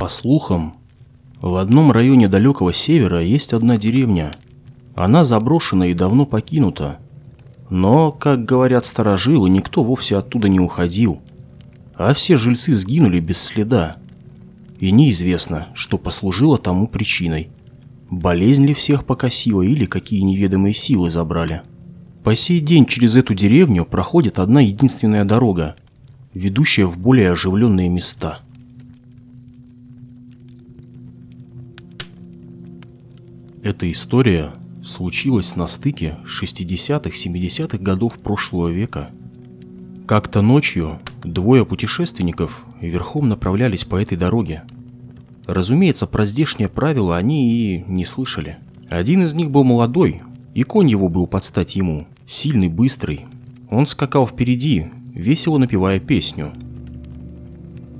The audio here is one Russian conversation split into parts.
По слухам, в одном районе далекого севера есть одна деревня. Она заброшена и давно покинута. Но, как говорят старожилы, никто вовсе оттуда не уходил. А все жильцы сгинули без следа. И неизвестно, что послужило тому причиной. Болезнь ли всех покосила или какие неведомые силы забрали. По сей день через эту деревню проходит одна единственная дорога, ведущая в более оживленные места. Эта история случилась на стыке 60-70-х годов прошлого века. Как-то ночью двое путешественников верхом направлялись по этой дороге. Разумеется, про здешнее правило они и не слышали. Один из них был молодой, и конь его был под стать ему, сильный, быстрый. Он скакал впереди, весело напевая песню.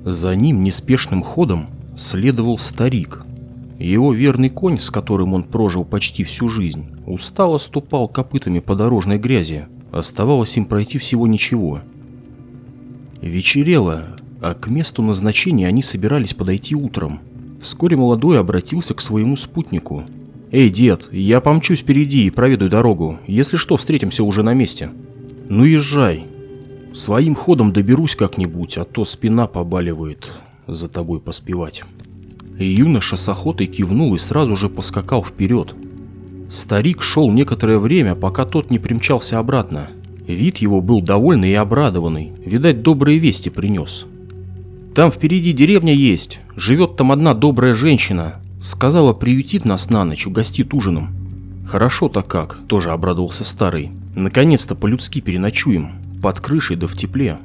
За ним неспешным ходом следовал старик. Его верный конь, с которым он прожил почти всю жизнь, устало ступал копытами по дорожной грязи. Оставалось им пройти всего ничего. Вечерело, а к месту назначения они собирались подойти утром. Вскоре молодой обратился к своему спутнику – «Эй, дед, я помчусь впереди и проведу дорогу. Если что, встретимся уже на месте». «Ну езжай. Своим ходом доберусь как-нибудь, а то спина побаливает за тобой поспевать». Юноша с охотой кивнул и сразу же поскакал вперед. Старик шел некоторое время, пока тот не примчался обратно. Вид его был довольный и обрадованный, видать, добрые вести принес. «Там впереди деревня есть, живет там одна добрая женщина, Сказала, приютит нас на ночь, угостит ужином. Хорошо-то как, тоже обрадовался старый. Наконец-то по-людски переночуем, под крышей да в тепле.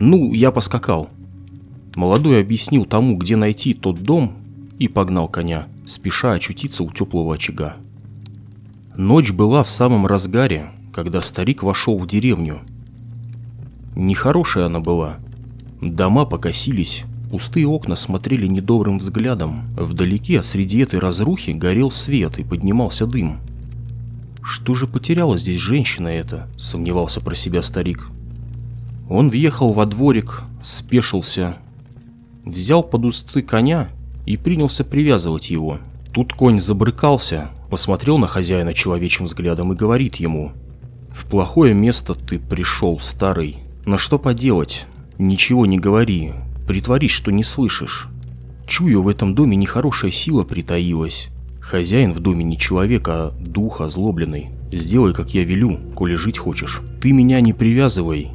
Ну, я поскакал. Молодой объяснил тому, где найти тот дом, и погнал коня, спеша очутиться у теплого очага. Ночь была в самом разгаре, когда старик вошел в деревню. Нехорошая она была. Дома покосились, Пустые окна смотрели недобрым взглядом. Вдалеке, среди этой разрухи, горел свет и поднимался дым. «Что же потеряла здесь женщина эта?» – сомневался про себя старик. Он въехал во дворик, спешился, взял под узцы коня и принялся привязывать его. Тут конь забрыкался, посмотрел на хозяина человечьим взглядом и говорит ему «В плохое место ты пришел, старый, но что поделать, ничего не говори, Притворись, что не слышишь. Чую, в этом доме нехорошая сила притаилась. Хозяин в доме не человек, а дух озлобленный. Сделай, как я велю, коли жить хочешь. Ты меня не привязывай.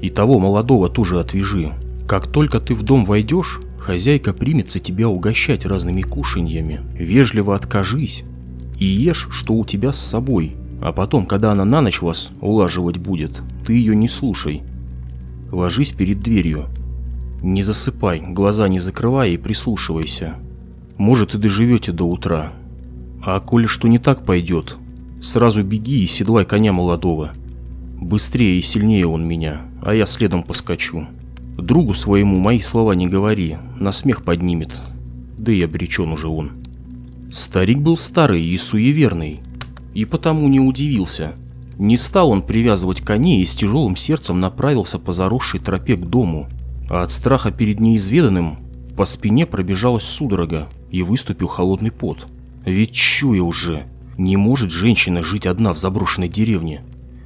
И того молодого тоже отвяжи. Как только ты в дом войдешь, хозяйка примется тебя угощать разными кушаньями. Вежливо откажись и ешь, что у тебя с собой. А потом, когда она на ночь вас улаживать будет, ты ее не слушай. Ложись перед дверью, не засыпай, глаза не закрывай и прислушивайся. Может и доживете до утра. А коли что не так пойдет, сразу беги и седлай коня молодого. Быстрее и сильнее он меня, а я следом поскочу. Другу своему мои слова не говори, на смех поднимет. Да и обречен уже он. Старик был старый и суеверный, и потому не удивился. Не стал он привязывать коней и с тяжелым сердцем направился по заросшей тропе к дому – а от страха перед неизведанным по спине пробежалась судорога и выступил холодный пот. Ведь чуя уже, не может женщина жить одна в заброшенной деревне.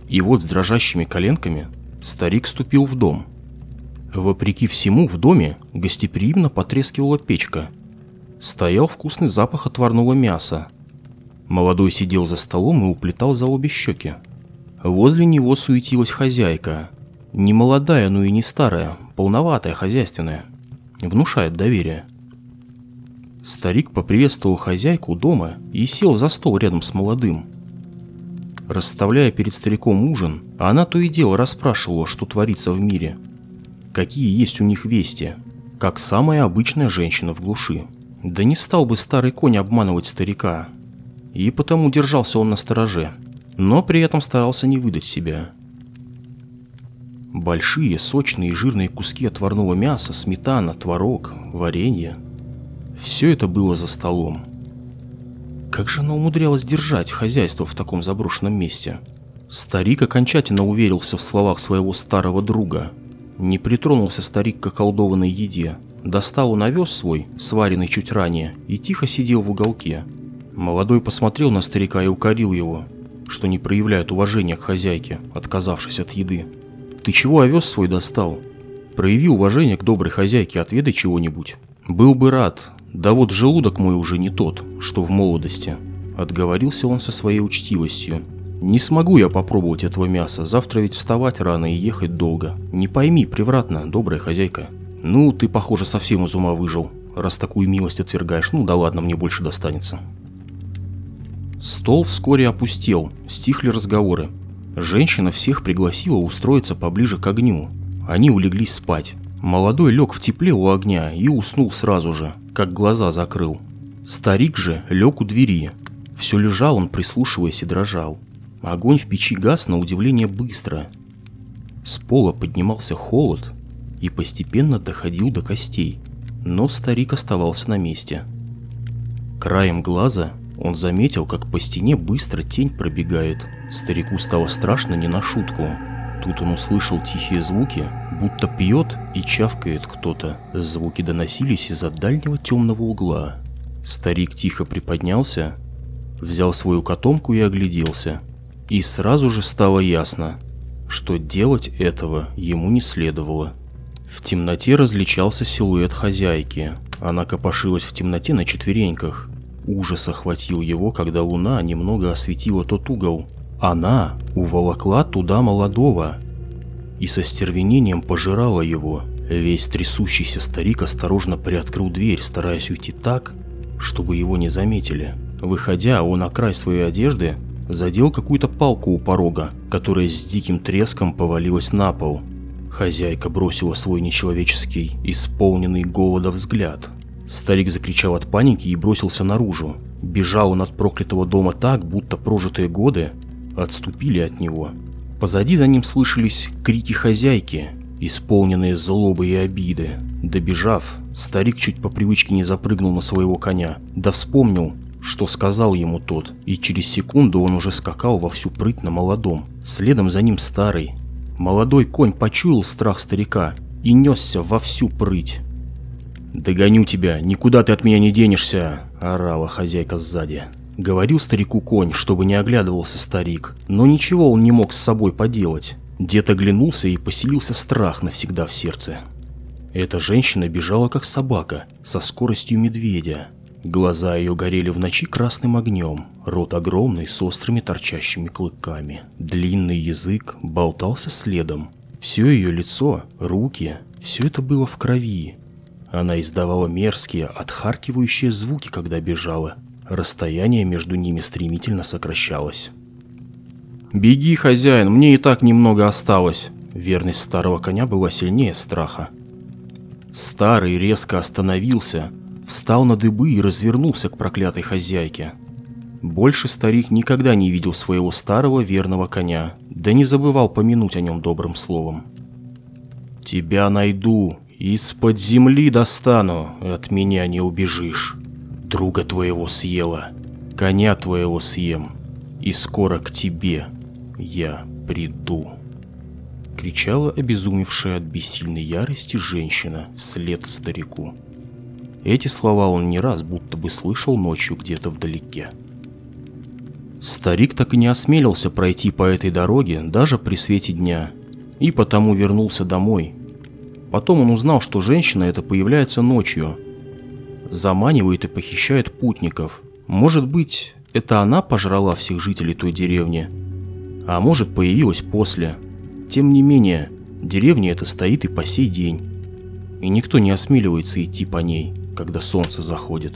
И вот с дрожащими коленками старик ступил в дом. Вопреки всему в доме гостеприимно потрескивала печка. Стоял вкусный запах отварного мяса. Молодой сидел за столом и уплетал за обе щеки. Возле него суетилась хозяйка. Не молодая, но и не старая, полноватая, хозяйственная. Внушает доверие. Старик поприветствовал хозяйку дома и сел за стол рядом с молодым. Расставляя перед стариком ужин, она то и дело расспрашивала, что творится в мире. Какие есть у них вести, как самая обычная женщина в глуши. Да не стал бы старый конь обманывать старика. И потому держался он на стороже, но при этом старался не выдать себя. Большие, сочные и жирные куски отварного мяса, сметана, творог, варенье. Все это было за столом. Как же она умудрялась держать хозяйство в таком заброшенном месте? Старик окончательно уверился в словах своего старого друга. Не притронулся старик к околдованной еде. достал он овес свой, сваренный чуть ранее, и тихо сидел в уголке. Молодой посмотрел на старика и укорил его, что не проявляет уважения к хозяйке, отказавшись от еды. «Ты чего овес свой достал? Прояви уважение к доброй хозяйке, отведай чего-нибудь». «Был бы рад, да вот желудок мой уже не тот, что в молодости». Отговорился он со своей учтивостью. «Не смогу я попробовать этого мяса, завтра ведь вставать рано и ехать долго. Не пойми, превратно, добрая хозяйка». «Ну, ты, похоже, совсем из ума выжил, раз такую милость отвергаешь. Ну да ладно, мне больше достанется». Стол вскоре опустел, стихли разговоры. Женщина всех пригласила устроиться поближе к огню. Они улеглись спать. Молодой лег в тепле у огня и уснул сразу же, как глаза закрыл. Старик же лег у двери. Все лежал он, прислушиваясь и дрожал. Огонь в печи гас на удивление быстро. С пола поднимался холод и постепенно доходил до костей, но старик оставался на месте. Краем глаза он заметил, как по стене быстро тень пробегает. Старику стало страшно не на шутку. Тут он услышал тихие звуки, будто пьет и чавкает кто-то. Звуки доносились из-за дальнего темного угла. Старик тихо приподнялся, взял свою котомку и огляделся. И сразу же стало ясно, что делать этого ему не следовало. В темноте различался силуэт хозяйки. Она копошилась в темноте на четвереньках. Ужас охватил его, когда луна немного осветила тот угол. Она уволокла туда молодого и со стервенением пожирала его. Весь трясущийся старик осторожно приоткрыл дверь, стараясь уйти так, чтобы его не заметили. Выходя, он на край своей одежды задел какую-то палку у порога, которая с диким треском повалилась на пол. Хозяйка бросила свой нечеловеческий, исполненный голода взгляд. Старик закричал от паники и бросился наружу. Бежал он от проклятого дома так, будто прожитые годы отступили от него. Позади за ним слышались крики хозяйки, исполненные злобы и обиды. Добежав, старик чуть по привычке не запрыгнул на своего коня, да вспомнил, что сказал ему тот, и через секунду он уже скакал во всю прыть на молодом. Следом за ним старый. Молодой конь почуял страх старика и несся во всю прыть. «Догоню тебя, никуда ты от меня не денешься!» – орала хозяйка сзади. Говорил старику конь, чтобы не оглядывался старик, но ничего он не мог с собой поделать. Дед оглянулся и поселился страх навсегда в сердце. Эта женщина бежала как собака, со скоростью медведя. Глаза ее горели в ночи красным огнем, рот огромный, с острыми торчащими клыками. Длинный язык болтался следом. Все ее лицо, руки, все это было в крови, она издавала мерзкие, отхаркивающие звуки, когда бежала. Расстояние между ними стремительно сокращалось. «Беги, хозяин, мне и так немного осталось!» Верность старого коня была сильнее страха. Старый резко остановился, встал на дыбы и развернулся к проклятой хозяйке. Больше старик никогда не видел своего старого верного коня, да не забывал помянуть о нем добрым словом. «Тебя найду, из-под земли достану, от меня не убежишь. Друга твоего съела, коня твоего съем, и скоро к тебе я приду. Кричала обезумевшая от бессильной ярости женщина вслед старику. Эти слова он не раз будто бы слышал ночью где-то вдалеке. Старик так и не осмелился пройти по этой дороге даже при свете дня, и потому вернулся домой, Потом он узнал, что женщина эта появляется ночью, заманивает и похищает путников. Может быть, это она пожрала всех жителей той деревни, а может появилась после. Тем не менее, деревня эта стоит и по сей день, и никто не осмеливается идти по ней, когда солнце заходит.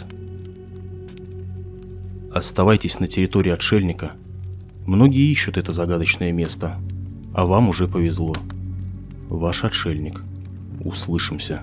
Оставайтесь на территории отшельника. Многие ищут это загадочное место, а вам уже повезло. Ваш отшельник. Услышимся.